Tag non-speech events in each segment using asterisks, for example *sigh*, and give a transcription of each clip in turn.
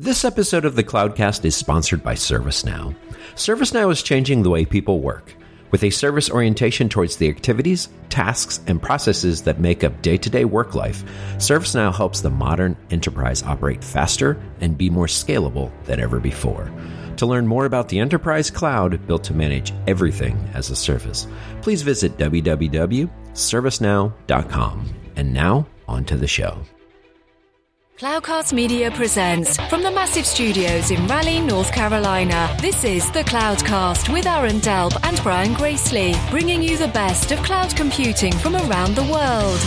This episode of the Cloudcast is sponsored by ServiceNow. ServiceNow is changing the way people work. With a service orientation towards the activities, tasks, and processes that make up day to day work life, ServiceNow helps the modern enterprise operate faster and be more scalable than ever before. To learn more about the enterprise cloud built to manage everything as a service, please visit www.servicenow.com. And now, on to the show. Cloudcast Media presents from the massive studios in Raleigh, North Carolina. This is the Cloudcast with Aaron Delp and Brian Gracely, bringing you the best of cloud computing from around the world.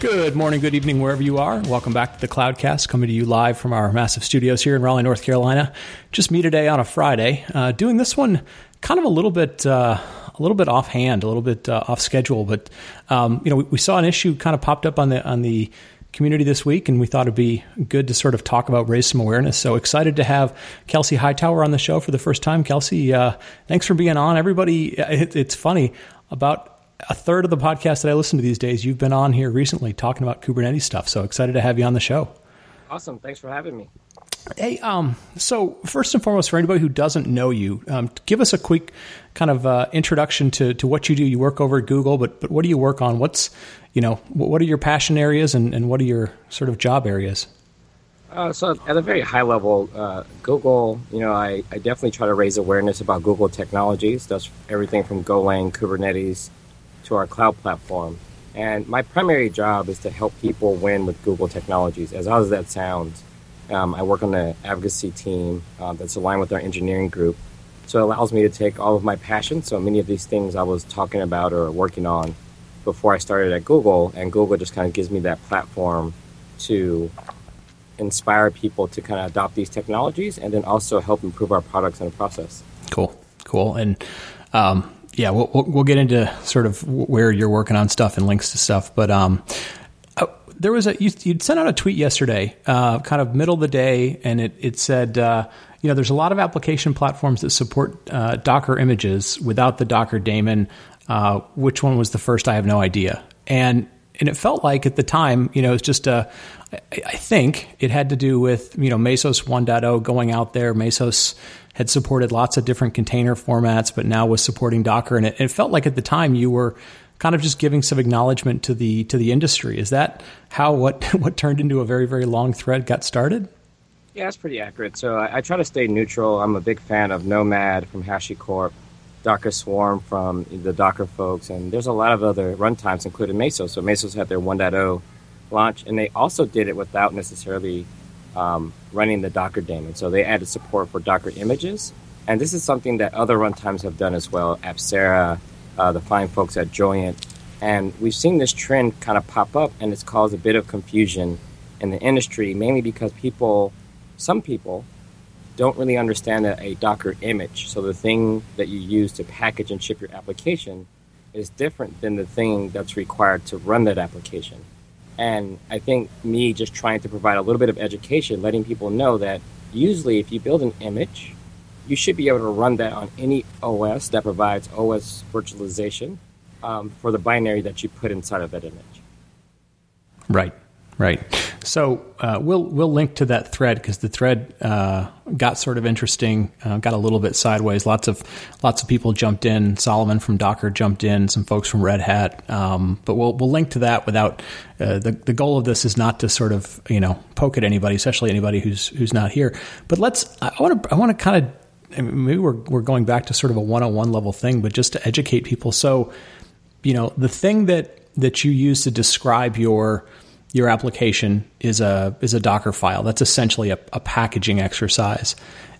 Good morning, good evening, wherever you are. Welcome back to the Cloudcast, coming to you live from our massive studios here in Raleigh, North Carolina. Just me today on a Friday, uh, doing this one kind of a little bit. Uh, a little bit offhand, a little bit uh, off schedule, but um, you know we, we, saw an issue kind of popped up on the on the community this week, and we thought it'd be good to sort of talk about, raise some awareness. So excited to have Kelsey Hightower on the show for the first time. Kelsey, uh, thanks for being on. Everybody, it, it's funny about a third of the podcast that I listen to these days. You've been on here recently talking about Kubernetes stuff. So excited to have you on the show. Awesome. Thanks for having me. Hey, um, so first and foremost, for anybody who doesn't know you, um, give us a quick kind of uh, introduction to, to what you do. You work over at Google, but but what do you work on? What's you know what are your passion areas and, and what are your sort of job areas? Uh, so at a very high level, uh, Google, you know, I, I definitely try to raise awareness about Google technologies. That's everything from Golang, Kubernetes, to our cloud platform. And my primary job is to help people win with Google technologies. As odd as that sounds, um, I work on the advocacy team uh, that's aligned with our engineering group. So it allows me to take all of my passion. So many of these things I was talking about or working on before I started at Google, and Google just kind of gives me that platform to inspire people to kind of adopt these technologies and then also help improve our products in the process. Cool, cool. And um, yeah, we'll, we'll, get into sort of where you're working on stuff and links to stuff. But um, there was a you, would sent out a tweet yesterday, uh, kind of middle of the day, and it it said. Uh, you know, there's a lot of application platforms that support uh, Docker images without the Docker daemon. Uh, which one was the first? I have no idea. And and it felt like at the time, you know, it's just a. I think it had to do with you know Mesos 1.0 going out there. Mesos had supported lots of different container formats, but now was supporting Docker, and it, it felt like at the time you were kind of just giving some acknowledgement to the to the industry. Is that how what *laughs* what turned into a very very long thread got started? Yeah, that's pretty accurate. So I, I try to stay neutral. I'm a big fan of Nomad from HashiCorp, Docker Swarm from the Docker folks, and there's a lot of other runtimes, including Mesos. So Mesos had their 1.0 launch, and they also did it without necessarily um, running the Docker daemon. So they added support for Docker images, and this is something that other runtimes have done as well. Apcera, uh, the fine folks at Joyent. And we've seen this trend kind of pop up, and it's caused a bit of confusion in the industry, mainly because people, some people, don't really understand a Docker image. So the thing that you use to package and ship your application is different than the thing that's required to run that application. And I think me just trying to provide a little bit of education, letting people know that usually if you build an image, you should be able to run that on any OS that provides OS virtualization um, for the binary that you put inside of that image. Right, right. So uh, we'll we'll link to that thread because the thread uh, got sort of interesting, uh, got a little bit sideways. Lots of lots of people jumped in. Solomon from Docker jumped in. Some folks from Red Hat. Um, but we'll we'll link to that. Without uh, the the goal of this is not to sort of you know poke at anybody, especially anybody who's who's not here. But let's I want to I want to kind of maybe we're we're going back to sort of a one on one level thing, but just to educate people. So, you know, the thing that that you use to describe your your application is a is a Docker file. That's essentially a, a packaging exercise,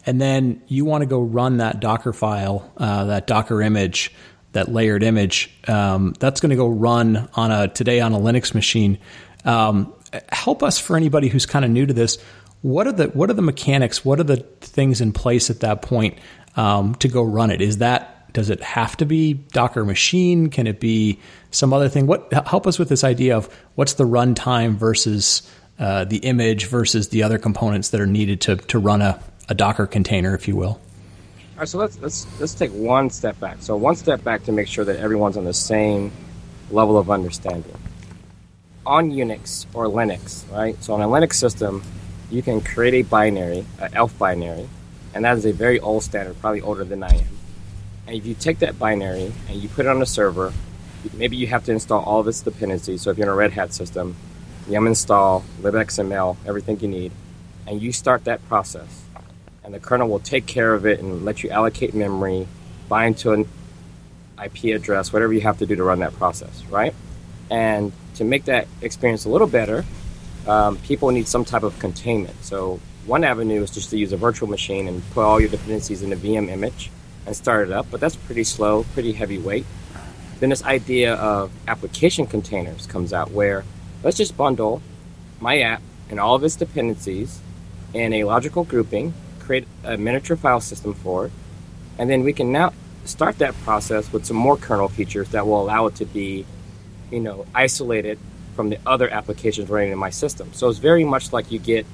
and then you want to go run that Docker file, uh, that Docker image, that layered image. Um, that's going to go run on a today on a Linux machine. Um, help us for anybody who's kind of new to this what are the what are the mechanics? What are the things in place at that point um, to go run it? Is that does it have to be Docker machine? Can it be some other thing? What help us with this idea of what's the runtime versus uh, the image versus the other components that are needed to to run a, a Docker container, if you will. All right, so let's let's let's take one step back. So one step back to make sure that everyone's on the same level of understanding. On Unix or Linux, right? So on a Linux system, you can create a binary, an ELF binary, and that is a very old standard, probably older than I am. And if you take that binary and you put it on a server, maybe you have to install all of its dependencies. So if you're in a Red Hat system, yum install, libxml, everything you need, and you start that process. And the kernel will take care of it and let you allocate memory, bind to an IP address, whatever you have to do to run that process, right? And to make that experience a little better, um, people need some type of containment. So one avenue is just to use a virtual machine and put all your dependencies in a VM image and start it up, but that's pretty slow, pretty heavyweight. Then this idea of application containers comes out where let's just bundle my app and all of its dependencies in a logical grouping, create a miniature file system for it, and then we can now start that process with some more kernel features that will allow it to be, you know, isolated from the other applications running in my system. So it's very much like you get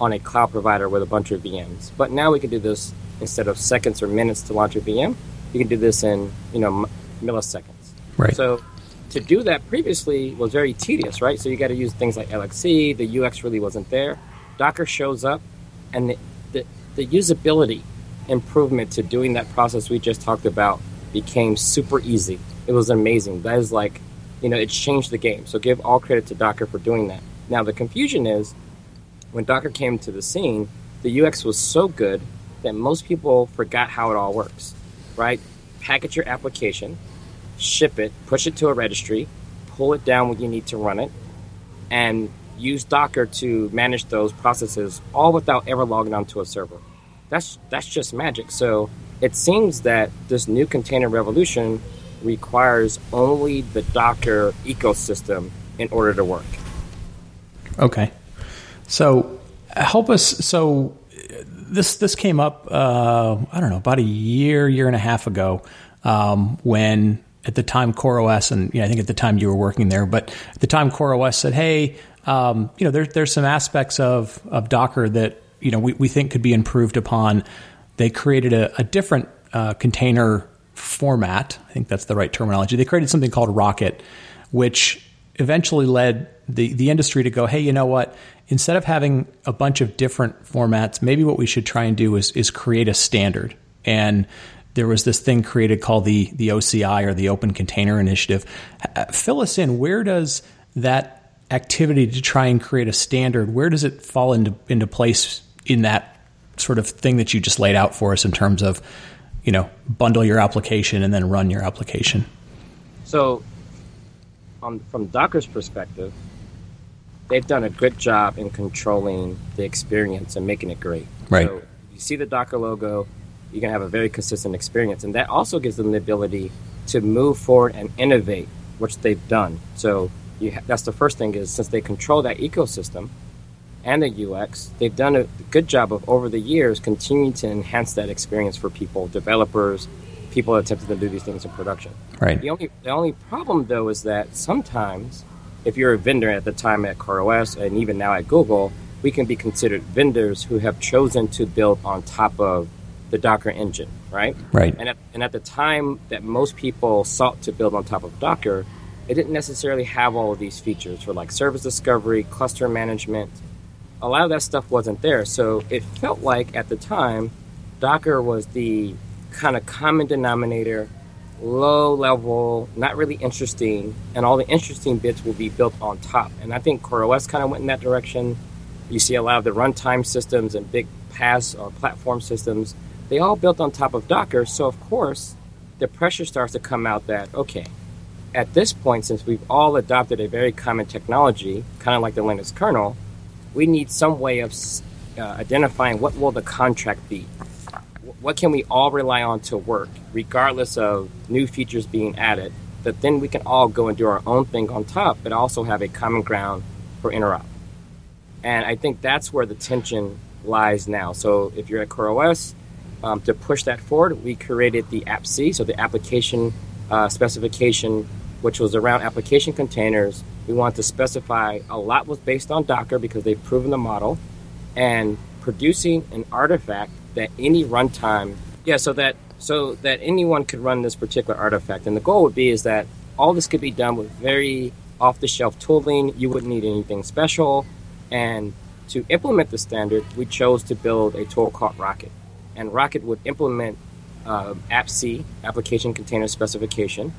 on a cloud provider with a bunch of VMs. But now we can do this instead of seconds or minutes to launch a VM. You can do this in, you know, milliseconds. Right. So to do that previously was very tedious, right? So you got to use things like LXC. The UX really wasn't there. Docker shows up, and the, the, the usability improvement to doing that process we just talked about became super easy. It was amazing. That is like, you know, it's changed the game. So give all credit to Docker for doing that. Now the confusion is when Docker came to the scene, the UX was so good that most people forgot how it all works, right? Package your application, ship it, push it to a registry, pull it down when you need to run it, and use Docker to manage those processes all without ever logging onto a server. That's that's just magic. So it seems that this new container revolution requires only the Docker ecosystem in order to work. Okay. So help us. So this this came up. Uh, I don't know about a year, year and a half ago, um, when at the time CoreOS, and you know, I think at the time you were working there, but at the time CoreOS said, "Hey, um, you know, there's there's some aspects of of Docker that you know we, we think could be improved upon." They created a, a different uh, container format. I think that's the right terminology. They created something called Rocket, which eventually led the the industry to go, "Hey, you know what? Instead of having a bunch of different formats, maybe what we should try and do is is create a standard." And there was this thing created called the the OCI or the Open Container Initiative. Uh, fill us in. Where does that activity to try and create a standard? Where does it fall into into place in that sort of thing that you just laid out for us in terms of, you know, bundle your application and then run your application? So, um, from Docker's perspective, they've done a good job in controlling the experience and making it great. Right. So you see the Docker logo, you're gonna have a very consistent experience. And that also gives them the ability to move forward and innovate, which they've done. So ha- that's the first thing is since they control that ecosystem and the UX, they've done a good job of over the years continuing to enhance that experience for people, developers, people attempting to do these things in production. Right. The only the only problem though is that sometimes if you're a vendor at the time at CoreOS and even now at Google, we can be considered vendors who have chosen to build on top of the Docker engine, right? Right. And at, and at the time that most people sought to build on top of Docker, it didn't necessarily have all of these features for like service discovery, cluster management. A lot of that stuff wasn't there. So it felt like at the time, Docker was the kind of common denominator, low level, not really interesting, and all the interesting bits will be built on top. And I think CoreOS kind of went in that direction. You see a lot of the runtime systems and big PaaS or platform systems they all built on top of Docker. So, of course, the pressure starts to come out that, okay, at this point, since we've all adopted a very common technology, kind of like the Linux kernel, we need some way of uh, identifying what will the contract be. What can we all rely on to work, regardless of new features being added, that then we can all go and do our own thing on top, but also have a common ground for interop. And I think that's where the tension lies now. So if you're at CoreOS, um, to push that forward, we created the AppC, so the application uh, specification, which was around application containers. We want to specify a lot was based on Docker because they've proven the model, and producing an artifact that any runtime, yeah, so that so that anyone could run this particular artifact. And the goal would be is that all this could be done with very off-the-shelf tooling. You wouldn't need anything special, and to implement the standard, we chose to build a tool called Rocket. And Rocket would implement uh, AppC, Application Container Specification,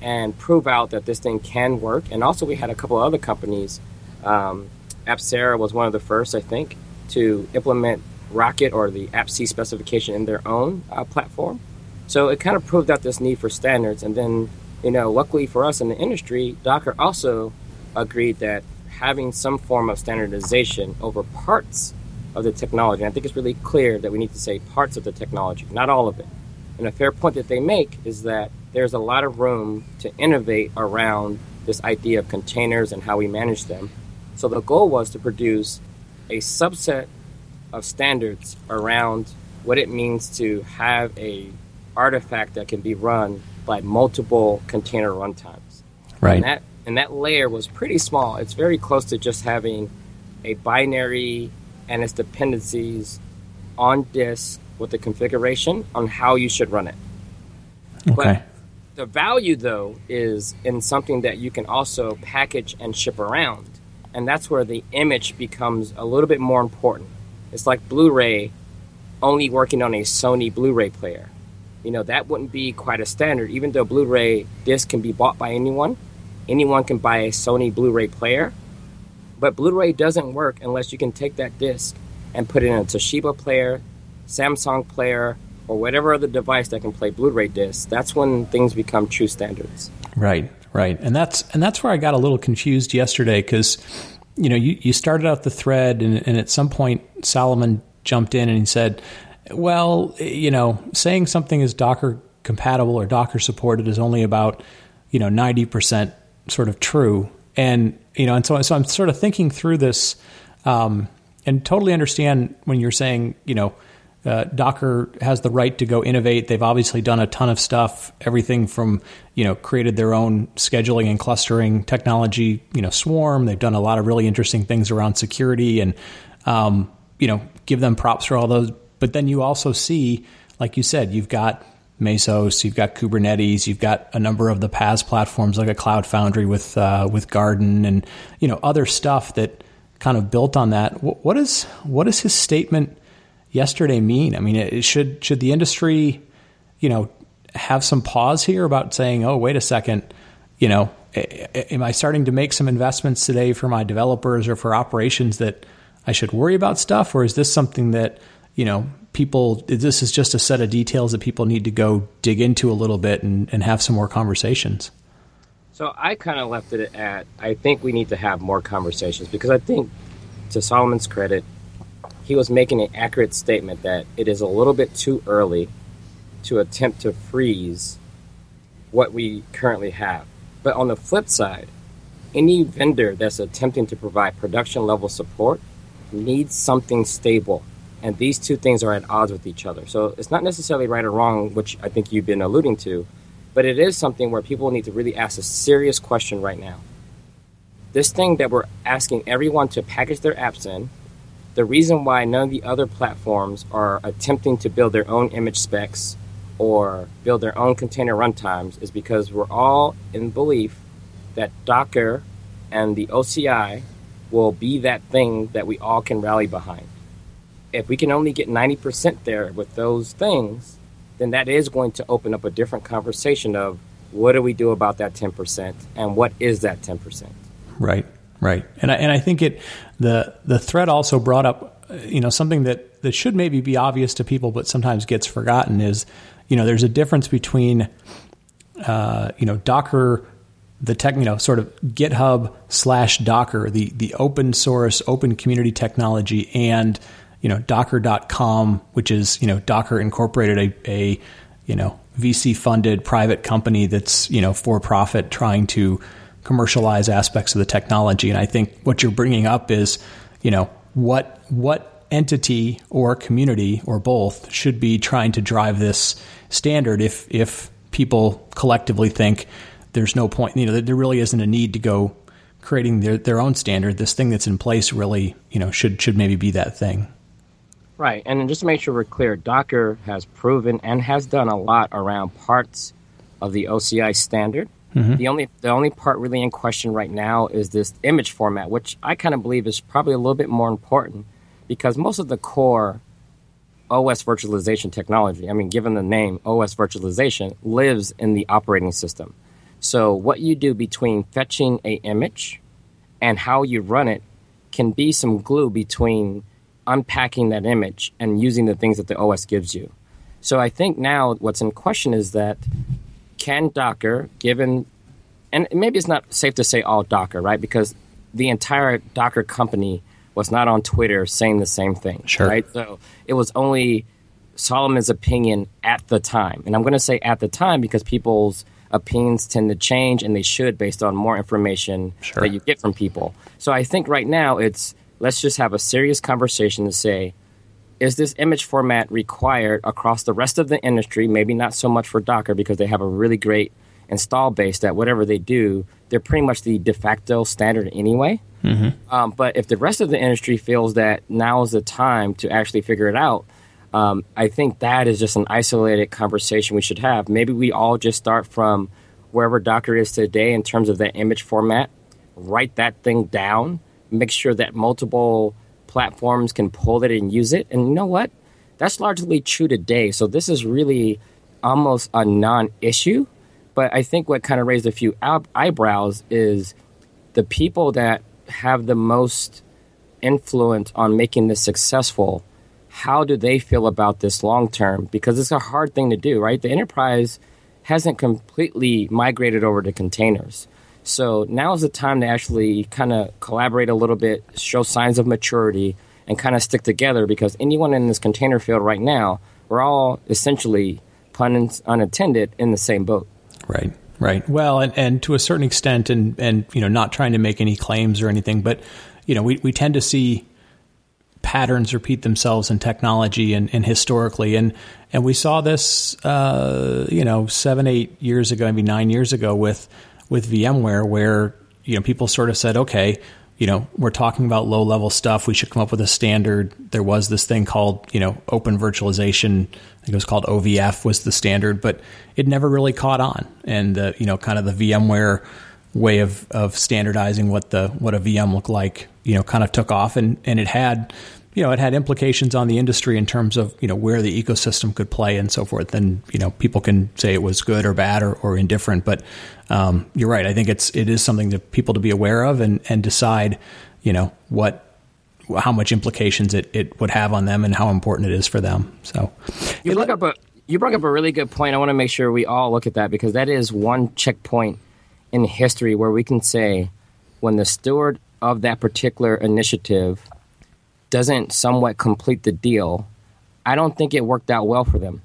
and prove out that this thing can work. And also, we had a couple other companies. Um, was one of the first, I think, to implement Rocket or the AppC specification in their own uh, platform. So it kind of proved out this need for standards. And then, you know, luckily for us in the industry, Docker also agreed that having some form of standardization over parts of the technology, I think it's really clear that we need to say parts of the technology, not all of it. And a fair point that they make is that there's a lot of room to innovate around this idea of containers and how we manage them. So the goal was to produce a subset of standards around what it means to have a artifact that can be run by multiple container runtimes. Right. And that and that layer was pretty small. It's very close to just having a binary and its dependencies on disk with the configuration on how you should run it. Okay. But the value, though, is in something that you can also package and ship around. And that's where the image becomes a little bit more important. It's like Blu ray only working on a Sony Blu ray player. You know, that wouldn't be quite a standard, even though Blu ray disc can be bought by anyone anyone can buy a Sony Blu-ray player, but Blu-ray doesn't work unless you can take that disc and put it in a Toshiba player, Samsung player, or whatever other device that can play Blu-ray discs. That's when things become true standards. Right, right, and that's and that's where I got a little confused yesterday because you know you, you started out the thread and, and at some point Solomon jumped in and he said, well, you know, saying something is Docker compatible or Docker supported is only about you know ninety percent sort of true. And you know, and so so I'm sort of thinking through this, um, and totally understand when you're saying, you know, uh, Docker has the right to go innovate. They've obviously done a ton of stuff, everything from you know created their own scheduling and clustering technology. You know, Swarm. They've done a lot of really interesting things around security, and um, you know, give them props for all those. But then you also see, like you said, you've got Mesos, you've got Kubernetes, you've got a number of the PaaS platforms like a Cloud Foundry with uh, with Garden, and you know other stuff that kind of built on that. What, what is his statement yesterday mean? I mean, it, should should the industry, you know, have some pause here about saying, oh, wait a second, you know, am I starting to make some investments today for my developers or for operations that I should worry about stuff, or is this something that you know people this is just a set of details that people need to go dig into a little bit and, and have some more conversations so i kind of left it at i think we need to have more conversations because i think to solomon's credit he was making an accurate statement that it is a little bit too early to attempt to freeze what we currently have but on the flip side any vendor that's attempting to provide production level support needs something stable and these two things are at odds with each other. So it's not necessarily right or wrong, which I think you've been alluding to, but it is something where people need to really ask a serious question right now. This thing that we're asking everyone to package their apps in, the reason why none of the other platforms are attempting to build their own image specs or build their own container runtimes is because we're all in belief that Docker and the OCI will be that thing that we all can rally behind if we can only get 90% there with those things, then that is going to open up a different conversation of what do we do about that 10% and what is that 10%? Right, right. And I, and I think it, the, the thread also brought up, you know, something that, that should maybe be obvious to people, but sometimes gets forgotten is, you know, there's a difference between, uh, you know, Docker the tech, you know, sort of GitHub slash Docker, the the open source, open community technology, and you know, docker.com, which is, you know, Docker incorporated a, a you know, VC funded private company that's, you know, for profit trying to commercialize aspects of the technology. And I think what you're bringing up is, you know, what, what entity or community or both should be trying to drive this standard if, if people collectively think there's no point, you know, there really isn't a need to go creating their, their own standard. This thing that's in place really, you know, should, should maybe be that thing. Right, and just to make sure we're clear, Docker has proven and has done a lot around parts of the OCI standard. Mm-hmm. The only the only part really in question right now is this image format, which I kind of believe is probably a little bit more important because most of the core OS virtualization technology, I mean, given the name OS virtualization, lives in the operating system. So what you do between fetching a image and how you run it can be some glue between unpacking that image and using the things that the OS gives you. So I think now what's in question is that can Docker, given, and maybe it's not safe to say all Docker, right? Because the entire Docker company was not on Twitter saying the same thing, sure. right? So it was only Solomon's opinion at the time. And I'm going to say at the time because people's opinions tend to change and they should based on more information sure. that you get from people. So I think right now it's let's just have a serious conversation to say, is this image format required across the rest of the industry? Maybe not so much for Docker because they have a really great install base that whatever they do, they're pretty much the de facto standard anyway. Mm-hmm. Um, but if the rest of the industry feels that now is the time to actually figure it out, um, I think that is just an isolated conversation we should have. Maybe we all just start from wherever Docker is today in terms of that image format, write that thing down, make sure that multiple platforms can pull it and use it. And you know what? That's largely true today. So this is really almost a non issue. But I think what kind of raised a few eyebrows is the people that have the most influence on making this successful how do they feel about this long term? Because it's a hard thing to do, right? The enterprise hasn't completely migrated over to containers. So now is the time to actually kind of collaborate a little bit, show signs of maturity, and kind of stick together because anyone in this container field right now, we're all essentially, pun unintended, in the same boat. Right. Right. Well, and, and to a certain extent, and, and you know, not trying to make any claims or anything, but you know, we, we tend to see patterns repeat themselves in technology and, and historically. And, and we saw this, uh, you know, seven, eight years ago, maybe nine years ago with, with VMware, where, you know, people sort of said, okay, you know, we're talking about low level stuff. We should come up with a standard. There was this thing called, you know, open virtualization. I think it was called OVF was the standard, but it never really caught on. And, uh, you know, kind of the VMware way of, of standardizing what the, what a VM looked like, you know, kind of took off and, and it had, you know, it had implications on the industry in terms of, you know, where the ecosystem could play and so forth. And, you know, people can say it was good or bad or, or indifferent, but um, you're right. I think it's, it is something that people to be aware of and, and decide, you know, what, how much implications it, it would have on them and how important it is for them. So you brought up a, you brought up a really good point. I want to make sure we all look at that because that is one checkpoint in history where we can say when the steward of that particular initiative doesn't somewhat complete the deal, I don't think it worked out well for them.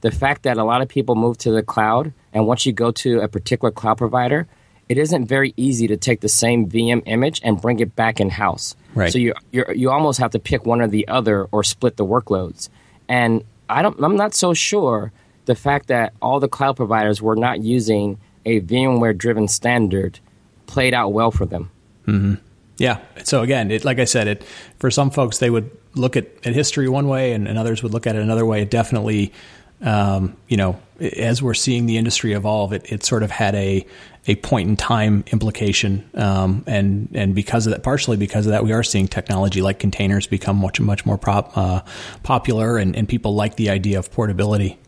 The fact that a lot of people move to the cloud, and once you go to a particular cloud provider, it isn't very easy to take the same VM image and bring it back in house. Right. So you you you almost have to pick one or the other or split the workloads. And I don't I'm not so sure the fact that all the cloud providers were not using a VMware driven standard played out well for them. Mm-hmm. Yeah. So again, it, like I said, it for some folks they would look at, at history one way, and, and others would look at it another way. It definitely, um, you know, as we're seeing the industry evolve, it, it sort of had a a point in time implication, um, and and because of that, partially because of that, we are seeing technology like containers become much much more prop, uh, popular, and, and people like the idea of portability.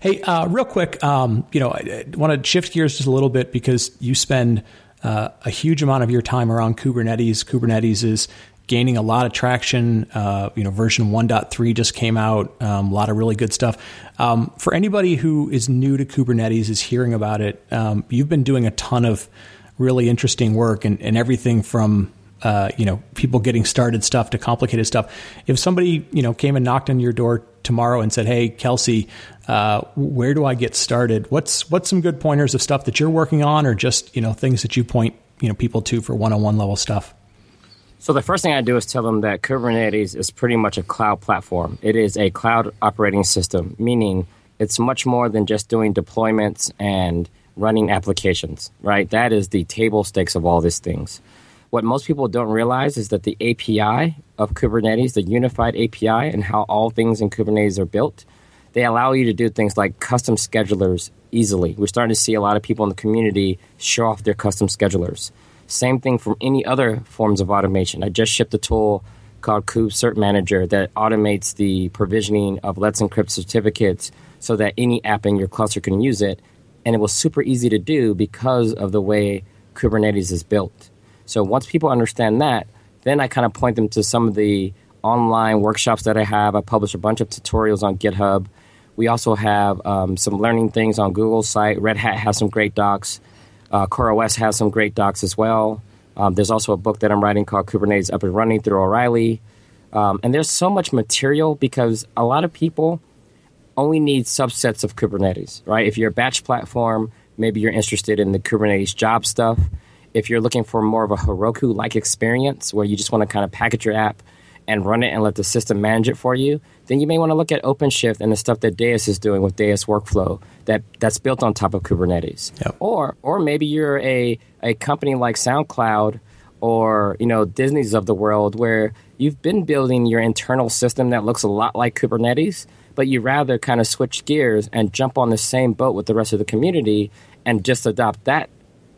Hey, uh, real quick, um, you know, I, I want to shift gears just a little bit because you spend uh, a huge amount of your time around Kubernetes. Kubernetes is gaining a lot of traction. Uh, you know, version 1.3 just came out. Um, a lot of really good stuff. Um, for anybody who is new to Kubernetes, is hearing about it, um, you've been doing a ton of really interesting work and, and everything from uh, you know people getting started stuff to complicated stuff. If somebody you know came and knocked on your door tomorrow and said, "Hey, Kelsey, uh, where do I get started? What's what's some good pointers of stuff that you're working on, or just you know things that you point you know people to for one-on-one level stuff?" So the first thing I do is tell them that Kubernetes is pretty much a cloud platform. It is a cloud operating system, meaning it's much more than just doing deployments and running applications, right? That is the table stakes of all these things. What most people don't realize is that the API of Kubernetes, the unified API, and how all things in Kubernetes are built, they allow you to do things like custom schedulers easily. We're starting to see a lot of people in the community show off their custom schedulers. Same thing from any other forms of automation. I just shipped a tool called Kube Cert Manager that automates the provisioning of Let's Encrypt certificates so that any app in your cluster can use it. And it was super easy to do because of the way Kubernetes is built. So once people understand that, then I kind of point them to some of the online workshops that I have. I publish a bunch of tutorials on GitHub. We also have um, some learning things on Google's site. Red Hat has some great docs. Uh, CoreOS has some great docs as well. Um, there's also a book that I'm writing called Kubernetes Up and Running through O'Reilly. Um, and there's so much material because a lot of people only need subsets of Kubernetes, right? If you're a batch platform, maybe you're interested in the Kubernetes job stuff. If you're looking for more of a Heroku like experience where you just want to kind of package your app and run it and let the system manage it for you, then you may want to look at OpenShift and the stuff that Deis is doing with Deis Workflow that, that's built on top of Kubernetes. Yep. Or or maybe you're a, a company like SoundCloud or you know Disney's of the world where you've been building your internal system that looks a lot like Kubernetes, but you rather kind of switch gears and jump on the same boat with the rest of the community and just adopt that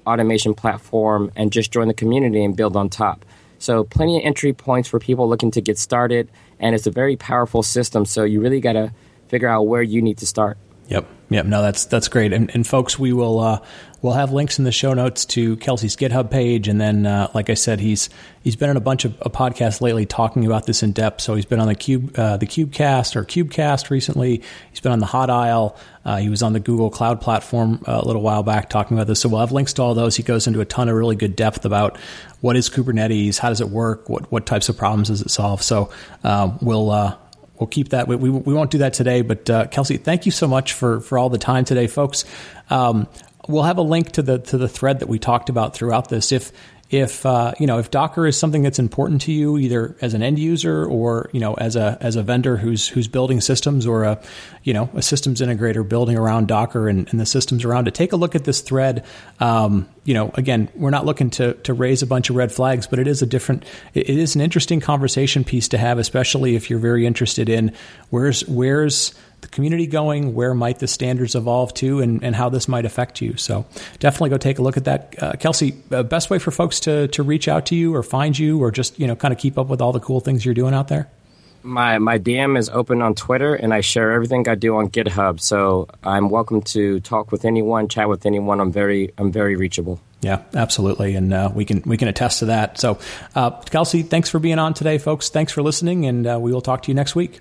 automation platform and just join the community and build on top. So, plenty of entry points for people looking to get started, and it's a very powerful system. So, you really got to figure out where you need to start. Yep. Yep. No, that's that's great. And, and folks, we will uh, we'll have links in the show notes to Kelsey's GitHub page, and then, uh, like I said, he's he's been in a bunch of, of, podcasts lately talking about this in depth. So he's been on the Cube uh, the Kubecast or Kubecast recently. He's been on the Hot Aisle. Uh, he was on the Google Cloud platform uh, a little while back talking about this. So we'll have links to all those. He goes into a ton of really good depth about what is Kubernetes, how does it work, what what types of problems does it solve. So um, we'll uh, we'll keep that. We, we, we, won't do that today, but uh, Kelsey, thank you so much for for all the time today, folks. Um, we'll have a link to the to the thread that we talked about throughout this. If if uh, you know if Docker is something that's important to you, either as an end user or you know as a as a vendor who's who's building systems or a you know a systems integrator building around Docker and, and the systems around it, take a look at this thread. Um, you know, again, we're not looking to to raise a bunch of red flags, but it is a different, it is an interesting conversation piece to have, especially if you're very interested in where's where's the community going? Where might the standards evolve to, and, and how this might affect you? So definitely go take a look at that. Uh, Kelsey, uh, best way for folks to to reach out to you or find you, or just you know kind of keep up with all the cool things you're doing out there. My my DM is open on Twitter, and I share everything I do on GitHub. So I'm welcome to talk with anyone, chat with anyone. I'm very I'm very reachable. Yeah, absolutely, and uh, we can we can attest to that. So, uh, Kelsey, thanks for being on today, folks. Thanks for listening, and uh, we will talk to you next week.